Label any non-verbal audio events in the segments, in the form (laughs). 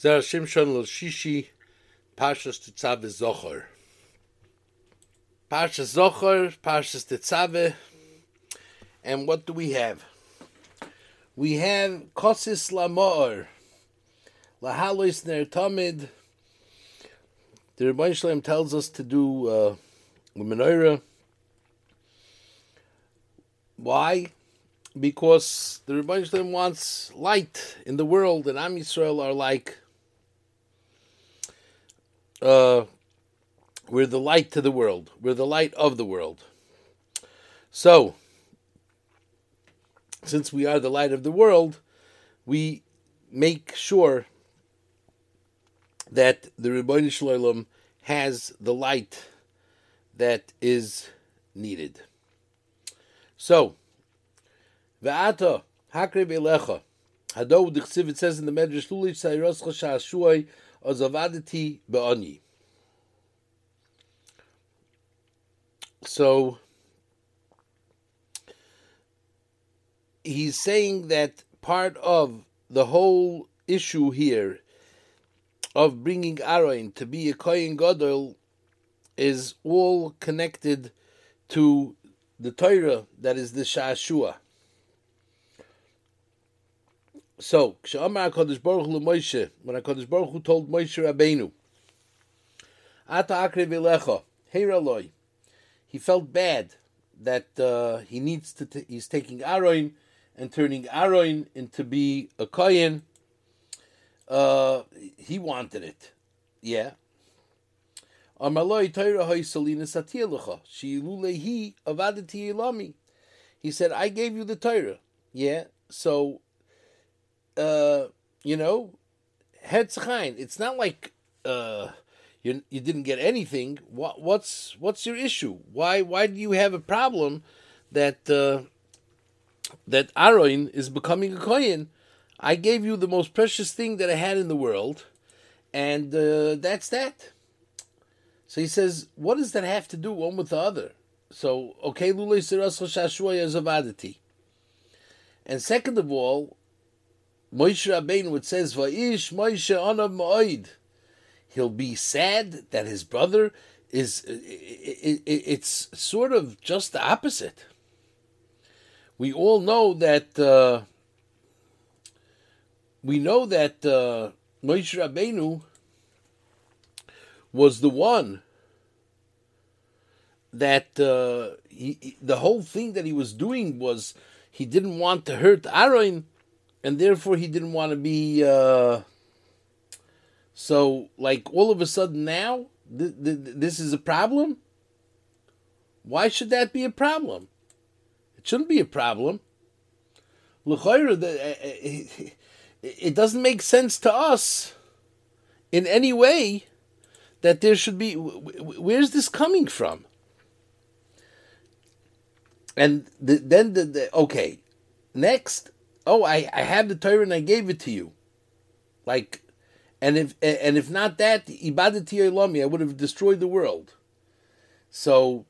Zera Shimshon Lil Shishi, Parshas Tetzave Zochor. Parshas Zochor, Parshas Tetzave, and what do we have? We have Kosis Lamor, Lahalois Ner Tamid. The Rebbein Shalem tells us to do uh, menorah. Why? Because the Rebbein Shalem wants light in the world, and Am Yisrael are like uh, we're the light to the world. We're the light of the world. So, since we are the light of the world, we make sure that the Rebbeinu Shalom has the light that is needed. So, Ve'ata hakrib elecha. Hado it says in the Medrash, Lulich sayroscha sha'ashuay ozavadati be'oni. So, he's saying that part of the whole issue here of bringing Aaron to be a Kohen Gadol is all connected to the Torah that is the Shashua. So, Kshamar HaKadosh Baruch Hu Moshe, when HaKadosh Baruch Hu told Moshe Rabbeinu, Ata akre v'lecha, heiraloi, he felt bad that uh, he needs to, t- he's taking Aaron and turning Aaron into be a Kohen. Uh, he wanted it. Yeah. Amaloi Torah hoy salina satielucha, shilulehi avadati ilami. He said, I gave you the Torah. Yeah. So uh, you know, Hetzchain. It's not like uh, you you didn't get anything. What what's what's your issue? Why why do you have a problem that uh, that Aaron is becoming a kohen? I gave you the most precious thing that I had in the world, and uh, that's that. So he says, what does that have to do one with the other? So okay, lule siras zavadati. And second of all, Moshe Rabbeinu, it says, Va'ish Moshe Anav Ma'oid. He'll be sad that his brother is, it, it, it's sort of just the opposite. We all know that, uh, we know that uh, Moshe Rabbeinu was the one that uh, he, the whole thing that he was doing was he didn't want to hurt Aaron and therefore he didn't want to be. Uh, so, like all of a sudden now, th- th- this is a problem. Why should that be a problem? It shouldn't be a problem. It doesn't make sense to us in any way that there should be. Where's this coming from? And the, then the, the okay, next oh, I, I have the Torah and I gave it to you. Like, and if and if not that, ibadati ilami, I would have destroyed the world. So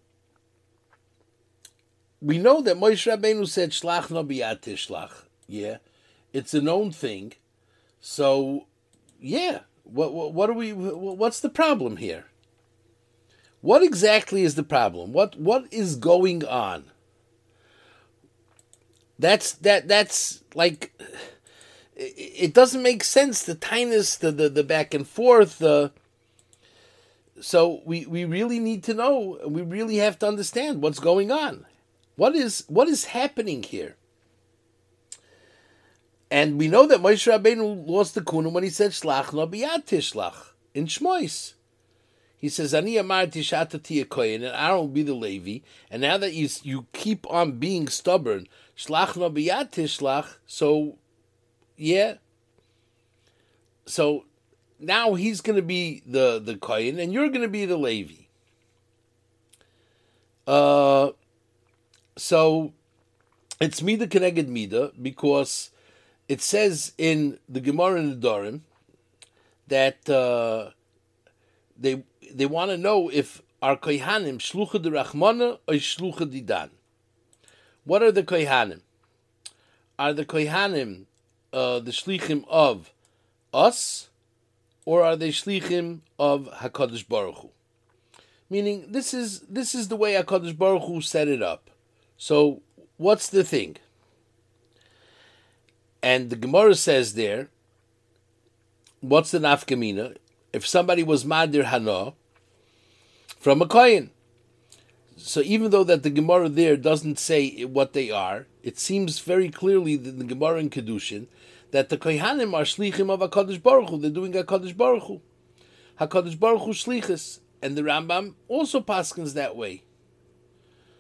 we know that Moshe Rabbeinu said shlach no tishlach. Yeah, it's a known thing. So yeah, what what, what are we? What's the problem here? What exactly is the problem? What what is going on? That's that that's like it doesn't make sense the tightness the the, the back and forth the so we we really need to know we really have to understand what's going on what is what is happening here and we know that Moshe Rabbeinu lost the kunum when he said shlach no biyat tishlach in Shmois. He says, "Ani amarti shatati kohen, and Aaron will be the Levi." And now that you you keep on being stubborn, shlach no biyat tishlach. So, yeah. So now he's going to be the the kohen, and you're going to be the Levi. Uh, so it's mida connected mida because it says in the Gemara in Nedarim that uh, they they want to know if our kohanim shlucha de rachmana or shlucha didan. What are the kohanim? Are the kohanim uh, the shlichim of us, or are they shlichim of Hakadosh Baruch Hu? Meaning, this is this is the way Hakadosh Baruch Hu set it up. So, what's the thing? And the Gemara says there, what's the nafkamina? If somebody was madir hana from a kohen, so even though that the Gemara there doesn't say what they are, it seems very clearly that the Gemara in Kedushin that the Kohanim are shlichim of Hakadosh Baruch Hu. They're doing Hakadosh Baruch Hu, Hakadosh Baruch Hu shlichus, and the Rambam also paskins that way.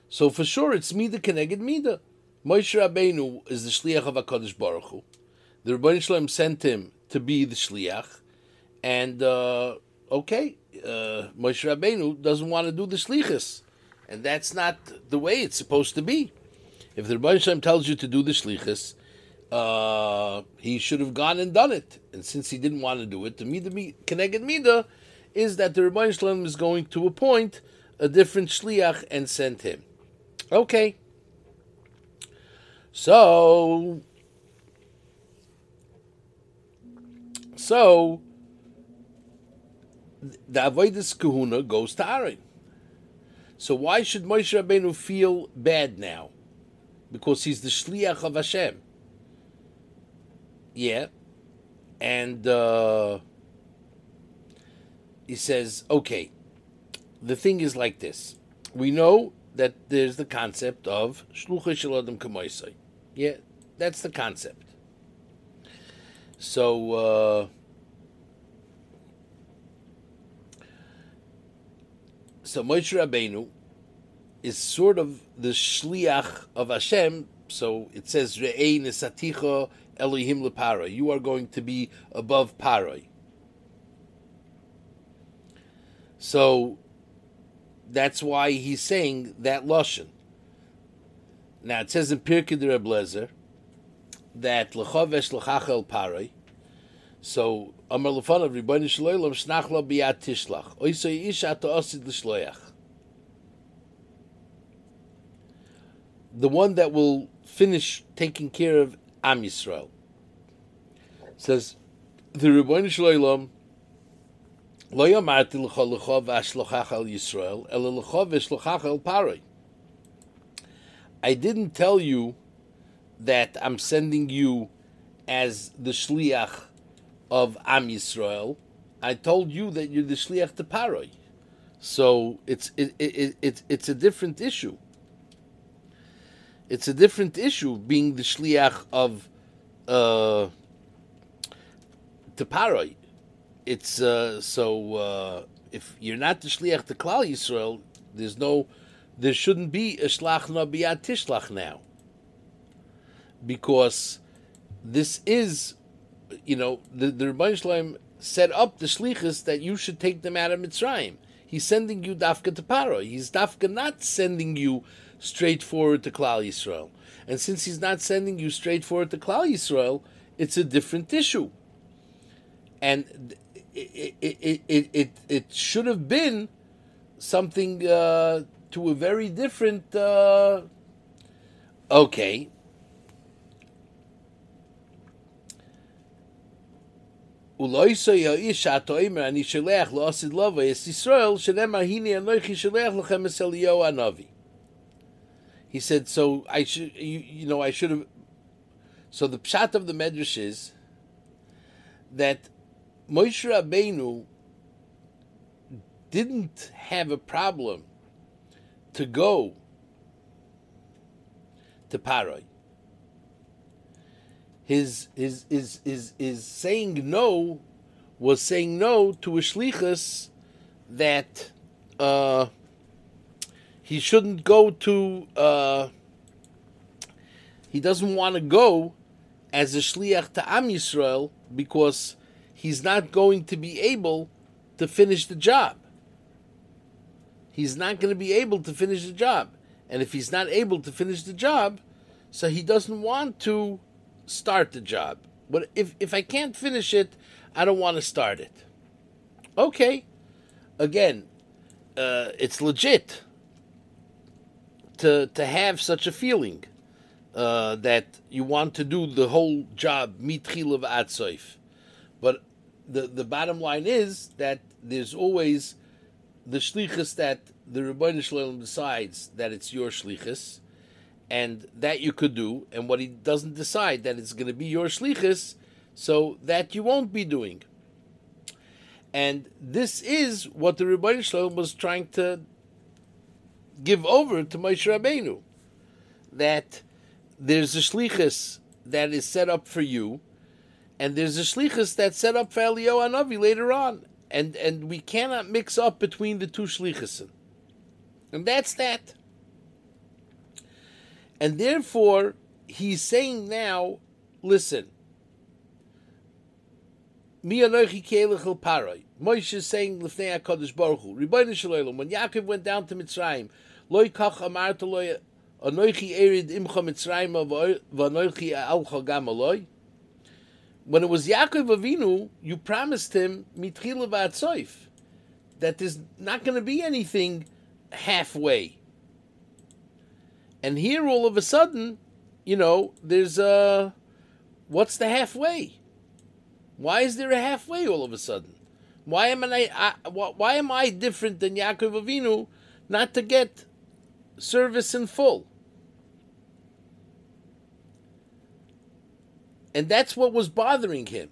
So for sure, it's mida keneged mida. Moshe Rabbeinu is the shliach of Hakadosh Baruch Hu. The Rebbeinu Shalom sent him to be the shliach, and uh, okay, uh, Moshe Rabbeinu doesn't want to do the shlichus, and that's not the way it's supposed to be. If the Rebbeinu Shalom tells you to do the shlichus, uh, he should have gone and done it. And since he didn't want to do it, the mida keneged mida is that the Rebbeinu Shalom is going to appoint a different shliach and send him. Okay. So, so the avodas kahuna goes to Aaron. So why should Moshe Rabbeinu feel bad now? Because he's the shliach of Hashem. Yeah, and uh, he says, okay. The thing is like this: we know that there's the concept of shlucha shalodem kamoisai. Yeah, that's the concept. So. Uh, so Moshe Rabbeinu is sort of the shliach of Hashem. So it says Re'ei Nesaticha Elohim lepara. You are going to be above Paroi. So that's why he's saying that lashon. Now it says in Pirkei Reblezer that lechavesh lechachel paroi. So Amar shnachla biat tishlach. Isha to osid. The one that will finish taking care of Am Yisrael. Says the Rebbeinu Shloim lo yamarti l'cha l'cha v'ashlochach al Yisrael el l'cha v'shlochach al paroi. I didn't tell you that I'm sending you as the shliach of Am Yisrael. I told you that you're the shliach to Paroi. So it's it, it, it, it's a different issue. It's a different issue being the shliach of uh, to Paroi. It's uh, so uh, if you're not the shliach to Klal Yisrael, there's no, there shouldn't be a shlach nabiyat tishlach now, because this is you know, the, the Rebbeinu Shalom set up the shlichus that you should take them out of Mitzrayim. He's sending you dafka to Paro. He's dafka not sending you straight forward to Klal Yisrael. And since he's not sending you straight forward to Klal Yisrael, it's a different issue. And it, it, it, it, it should have been something uh, to a very different. Uh, okay, Uloisa ya isha toimer ani shelech lo asid lova es Yisrael shenemar hini anoichi shelech lochem es Eliyahu anavi. He said, so I should, you, you know, I should have. So the pshat of the medrash is that Moshe Rabbeinu didn't have a problem to go to Paroi his his his his, his saying no was saying no to a shlichus that uh, he shouldn't go to. Uh, he doesn't want to go as a shliach to Am Yisrael because he's not going to be able to finish the job. He's not going to be able to finish the job, and if he's not able to finish the job, so he doesn't want to start the job. But if, if I can't finish it, I don't want to start it. Okay. Again, uh, it's legit to, to have such a feeling uh, that you want to do the whole job, mitchil of atzoif. But the, the bottom line is that there's always the shlichus that the Rebbeinu Shalom decides that it's your shlichus, and that you could do, and what he doesn't decide that it's going to be your shlichus, so that you won't be doing. And this is what the Rebbeinu Shalom was trying to give over to Moshe Rabbeinu, that there's a shlichus that is set up for you, and there's a shlichus that's set up for Eliyahu Anavi later on, and and we cannot mix up between the two shlichusim, and that's that. And therefore, he's saying now, listen. Mi anochi kelechel paray. Moshe is saying lefnei Hakadosh Baruch Hu. Shalom. When Yaakov went down to Mitzrayim, loy kach anochi erid imcha Mitzrayim alcha gam aloy. When it was Yaakov Avinu, you promised him mitchila v'atzoif that there's not going to be anything halfway. And here, all of a sudden, you know, there's a what's the halfway? Why is there a halfway all of a sudden? Why am I, I why am I different than Yaakov Avinu not to get service in full? And that's what was bothering him.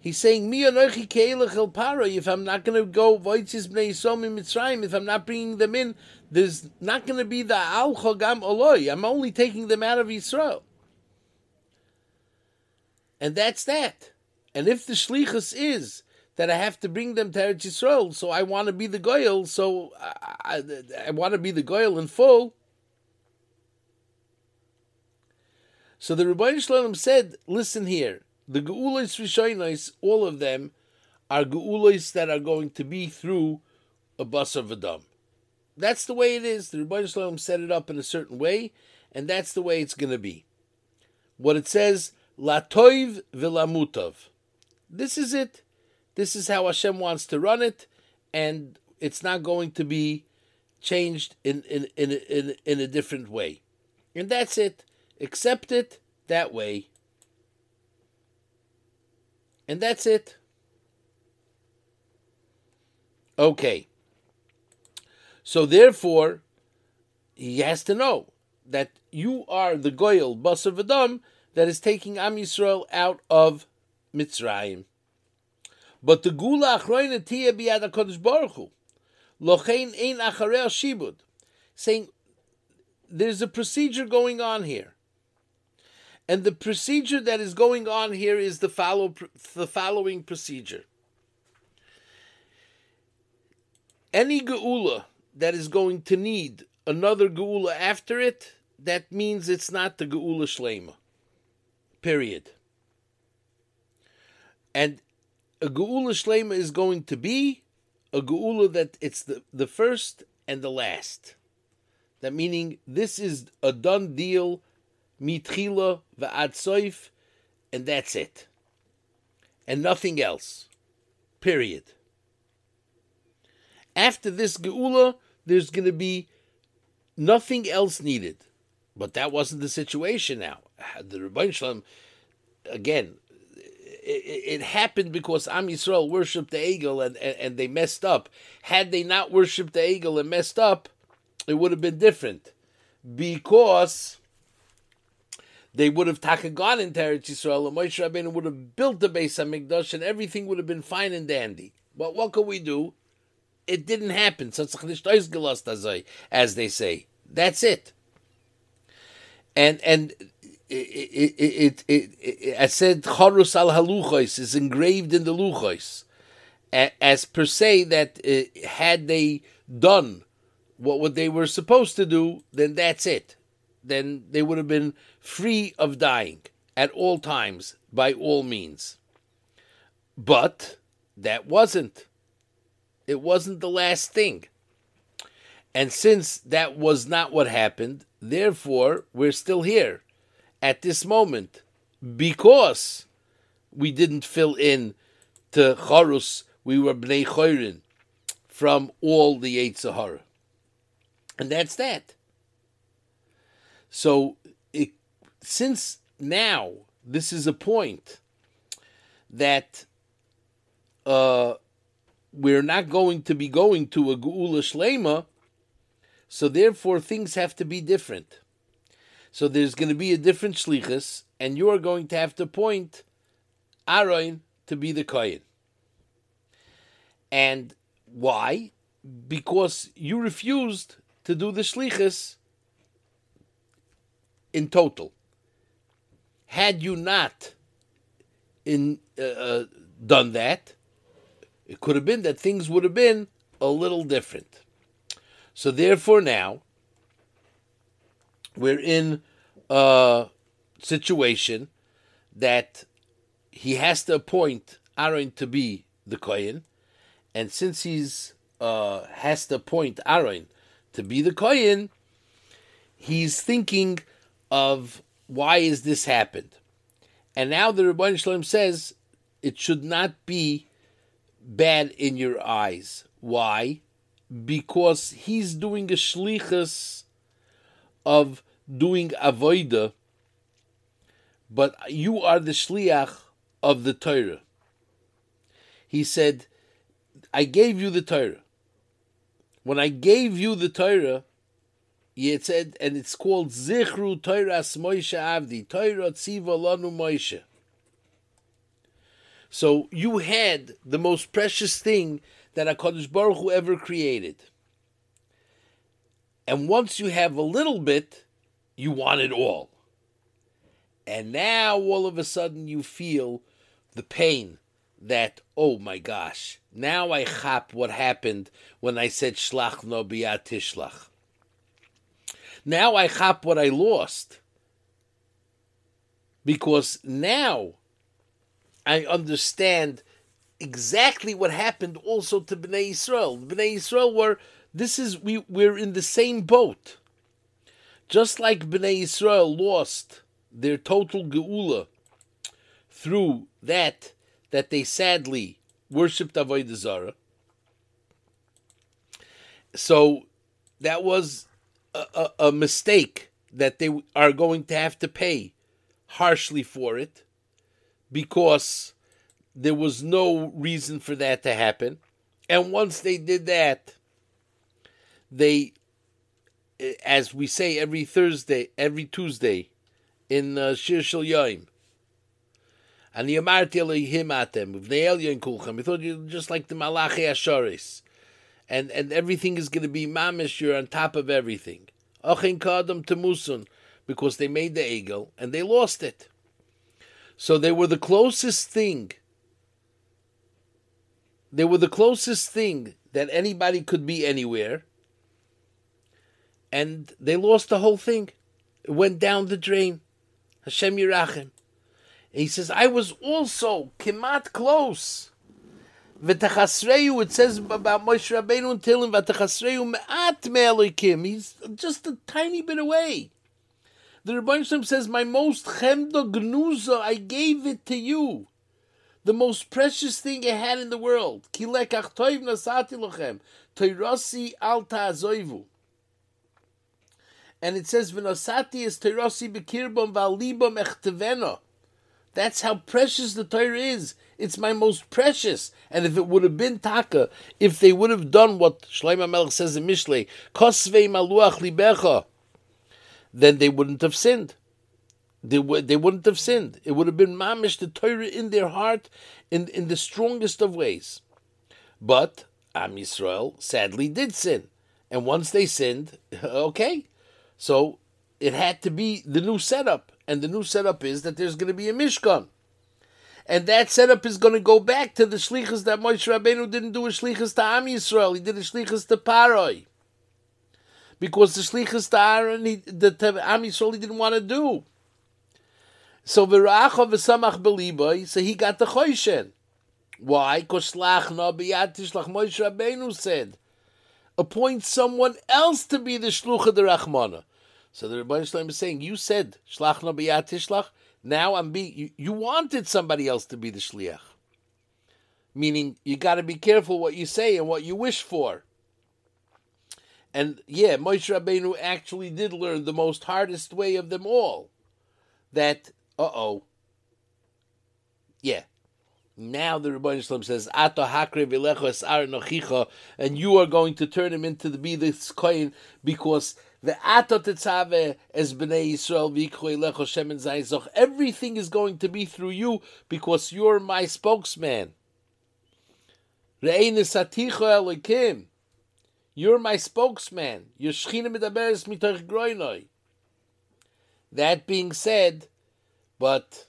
He's saying, "Mi anochi keilach para." If I'm not going to go voitzis bnei Yisrael in if I'm not bringing them in, there's not going to be the al chogam oloi. I'm only taking them out of Yisrael, and that's that. And if the shlichus is that I have to bring them to Eretz Yisrael, so I want to be the goyel, so I, I, I want to be the goyel in full. So the Rebbeinu Shalom said, "Listen here." The Geulos Rishonos, all of them, are Geulos that are going to be through a bus of Adam. That's the way it is. The Rebbe Shalom set it up in a certain way, and that's the way it's going to be. What it says, Latoiv vilamutov. This is it. This is how Hashem wants to run it, and it's not going to be changed in, in, in, in, in a different way. And that's it. Accept it that way and that's it. Okay. So therefore, he has to know that you are the goyel basar v'dam that is taking Am Yisrael out of Mitzrayim. But the gula achroina tia biyad HaKadosh Baruch Hu. Lochein ein acharei shibud. Saying, there's a procedure going on here. And the procedure that is going on here is the follow the following procedure. Any geula that is going to need another geula after it, that means it's not the geula shlema. Period. And a geula shlema is going to be a geula that it's the, the first and the last. That meaning this is a done deal mitchila va'ad soif, and that's it. And nothing else. Period. After this geula, there's going to be nothing else needed. But that wasn't the situation now. The Rebbeinu Shalom, again, it, it, happened because Am Yisrael worshipped the egel and, and, and, they messed up. Had they not worshipped the egel and messed up, it would have been different. Because they would have taka gone into Eretz Yisrael, and Moshe Rabbeinu would have built the base of Mikdash, and everything would have been fine and dandy. But what could we do? It didn't happen. As they say, that's it. And and it it, it, it, I said Charus al Haluchos is engraved in the Luchos, as per se that uh, had they done what what they were supposed to do, then that's it. Then they would have been free of dying at all times, by all means. But that wasn't. It wasn't the last thing. And since that was not what happened, therefore we're still here at this moment because we didn't fill in to Charus, we were Bnei Chorin from all the eight Sahara. And that's that. So since now this is a point that uh, we're not going to be going to a Geula Shlema, so therefore things have to be different. So there's going to be a different shlichus, and you are going to have to point Aaron to be the kohen. And why? Because you refused to do the shlichus in total. Had you not in uh, uh, done that, it could have been that things would have been a little different. So therefore, now we're in a situation that he has to appoint Aaron to be the Kohen, and since he's uh, has to appoint Aaron to be the Kohen, he's thinking of why is this happened, and now the Rebbeinu Shalom says it should not be bad in your eyes. Why? Because he's doing a shlichus of doing avoida, but you are the shliach of the Torah. He said, I gave you the Torah. When I gave you the Torah, it said, and it's called Zichru Torah Moshe Avdi, Torah Tziva Lanu Moshe. So you had the most precious thing that HaKadosh Baruch Hu ever created. And once you have a little bit, you want it all. And now all of a sudden you feel the pain that, oh my gosh, now I chap what happened when I said shlach no biyat tishlach. Now I chap what I lost. Because now I understand exactly what happened also to Bnei Israel. Bnei Israel were this is we we're in the same boat. Just like Bnei Israel lost their total geula through that that they sadly worshipped Avodah Zarah. So that was a, a, a mistake that they are going to have to pay harshly for it because there was no reason for that to happen. And once they did that, they as we say every Thursday, every Tuesday in uh, Shir Shel Yoim. And Yamarti Elohim atem, v'nei kulchem. We thought you just like the Malachi Ashoris. And, and everything is going to be mamish, you're on top of everything. Ochin kadam temusun, because they made the egel and they lost it. So they were the closest thing. They were the closest thing that anybody could be anywhere and they lost the whole thing. It went down the drain. Hashem Yirachem. He says, I was also kimat close. V'tachasreyu, it says about Moshe Rabbeinu and Tilim, v'tachasreyu me'at me'elikim. He's just a tiny bit away. The Rebbeinu says, my most chemda gnuza, I gave it to you. The most precious thing I had in the world. Kilek achtoiv nasati lochem. Toirasi al ta'azoivu and it says v'nosati is teirasi bekirbam v'alibam echtevena. That's how precious the Torah is. It's my most precious. And if it would have been taka, if they would have done what Shlomo Melech says in Mishlei, kosvei maluach libecha, then they wouldn't have sinned. They, w- they wouldn't have sinned. It would have been mamish the Torah in their heart in, in the strongest of ways. But Am Yisrael sadly did sin. And once they sinned, (laughs) okay, so it had to be the new setup. And the new setup is that there's going to be a Mishkan. And that setup is going to go back to the shlichus that Moshe Rabbeinu didn't do a shlichus to Am Yisrael. He did a shlichus to Paroi. Because the shlichus Aaron, he, the Am Yisrael, he didn't want to do. So v'ra'acha v'samach beliboy, so he got the choishen. Why? Because shlach no biyad tishlach Moshe Rabbeinu said, appoint someone else to be the shlucha the Rachmana. So the Rebbeinu Shalom is saying, you said shlach no tishlach. Now I'm being. You, you, wanted somebody else to be the shliach. Meaning you got to be careful what you say and what you wish for. And yeah, Moshe Rabbeinu actually did learn the most hardest way of them all. That uh oh. Yeah, Now the Rebbeinu Shalom says, "Ato hakre v'lecho nochicha," and you are going to turn him into the be this coin because the ato tetzave es bnei Yisrael lecho shemen zayzoch. Everything is going to be through you because you're my spokesman. Re'ein esaticho elikim. You're my spokesman. That being said, but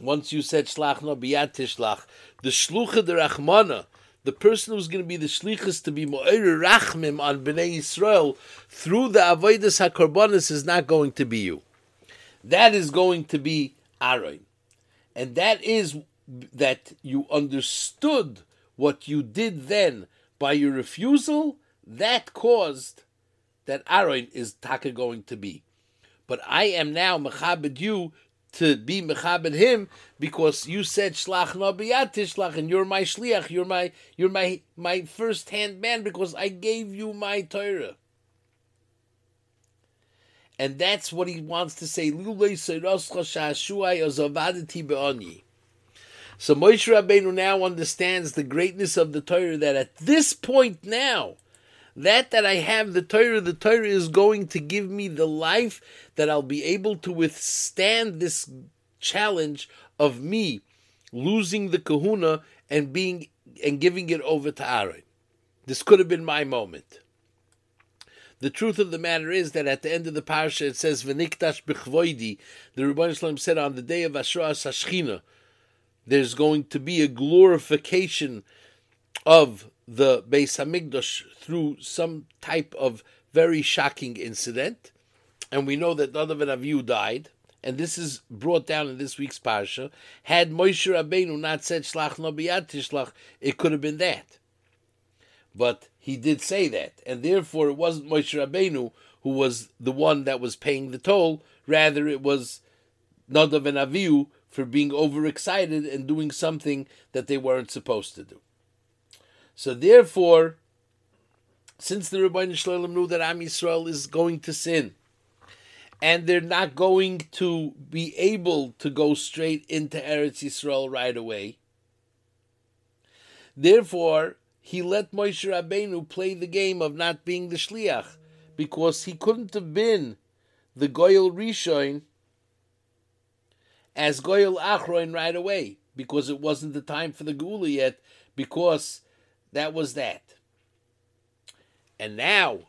once you said shlach no biyat tishlach, the shlucha de rachmana, the person who's going to be the shlichus to be mo'er rachmim on bnei Yisrael through the avodas hakorbanis is not going to be you. That is going to be Aaron, and that is that you understood what you did then by your refusal. That caused that Aaron is taka going to be. But I am now mechabed you to be mechabed him because you said shlach no tishlach and you're my shliach, you're my you're my my first hand man because I gave you my Torah. And that's what he wants to say. So Moshe Rabbeinu now understands the greatness of the Torah that at this point now, that that I have the Torah, the Torah is going to give me the life that I'll be able to withstand this challenge of me losing the kahuna and being and giving it over to Aaron. This could have been my moment. The truth of the matter is that at the end of the parsha it says "V'nikdash b'chvoidi." The Rebbeinu said on the day of Ashra Sashchina, there's going to be a glorification of the Beis Hamikdash through some type of very shocking incident, and we know that Nadav and Avihu died, and this is brought down in this week's parsha. Had Moshe Rabbeinu not said Shlach no tishlach, it could have been that. But he did say that, and therefore it wasn't Moshe Rabbeinu who was the one that was paying the toll. Rather, it was Nadav and Avihu for being overexcited and doing something that they weren't supposed to do. So therefore, since the Rebbeinu Shalom knew that Am Yisrael is going to sin, and they're not going to be able to go straight into Eretz Yisrael right away, therefore he let Moshe Rabbeinu play the game of not being the shliach, because he couldn't have been the Goyal Rishon as Goyal Achroin right away, because it wasn't the time for the Gula yet, because that was that. And now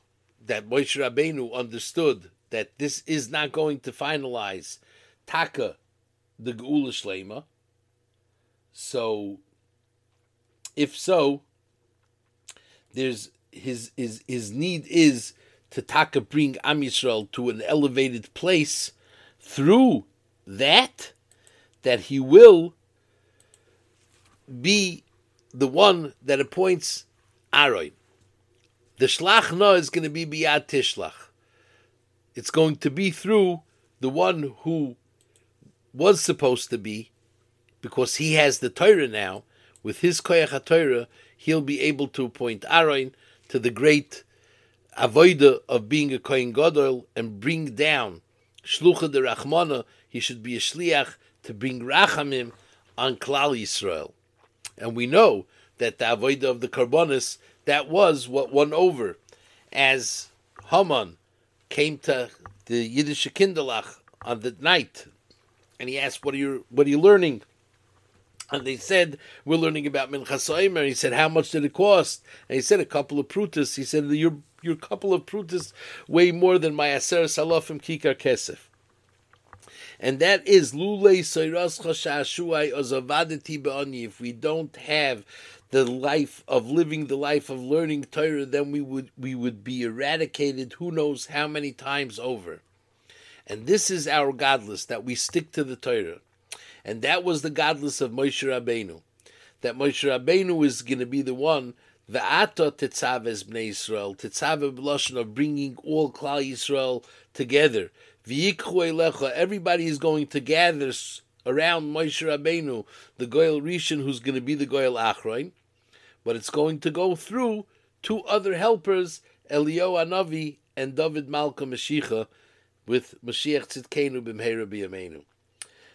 that Moshe Rabbeinu understood that this is not going to finalize Taka, the Geula Shlema, so if so, there's his his his need is to Taka bring Am Yisrael to an elevated place through that that he will be the one that appoints Aaron. The shlach no is going to be biyad tishlach. It's going to be through the one who was supposed to be, because he has the Torah now. With his koyach Torah, he'll be able to appoint Aaron to the great avoida of being a kohen and bring down shlucha de rachmana. He should be a shliach to bring rachamim on Klal Yisrael. And we know that the avodah of the karbonis that was what won over, as Haman came to the Yiddish Kinderlach on the night, and he asked, "What are you What are you learning?" And they said, "We're learning about Minchas Omer." He said, "How much did it cost?" And he said, "A couple of prutas." He said, "Your your couple of prutas weigh more than my aser salafim kikar kesef." And that is lule If we don't have the life of living the life of learning Torah, then we would we would be eradicated. Who knows how many times over? And this is our godless that we stick to the Torah, and that was the godless of Moshe Rabbeinu. That Moshe Rabbeinu is going to be the one the Ato Tetzaves Bnei Yisrael, Tetzave B'lashon of bringing all Klal Yisrael together. Everybody is going to gather around Moshe Rabbeinu, the Goyal Rishon, who's going to be the Goyal Achroin, but it's going to go through two other helpers, Eliyahu Anavi and David Malka Mashiach, with Mashiach Tzidkenu B'mheira B'yameinu.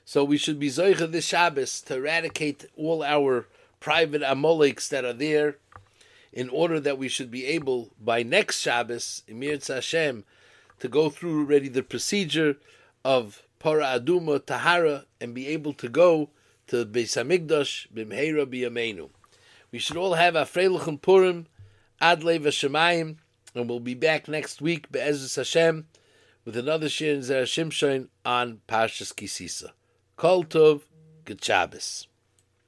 So we should be Zoicha this Shabbos to eradicate all our private Amoleks that are there in order that we should be able, by next Shabbos, Emir Hashem, to go through already the procedure of Para Aduma, Tahara, and be able to go to Beis Hamikdash, Bimheira Biyamenu. We should all have a Freilichen Purim, Adle Vashemayim, and we'll be back next week, Be'ezus Hashem, with another Shir in Zera on Parshas Kisisa. Kol Tov, Good Shabbos.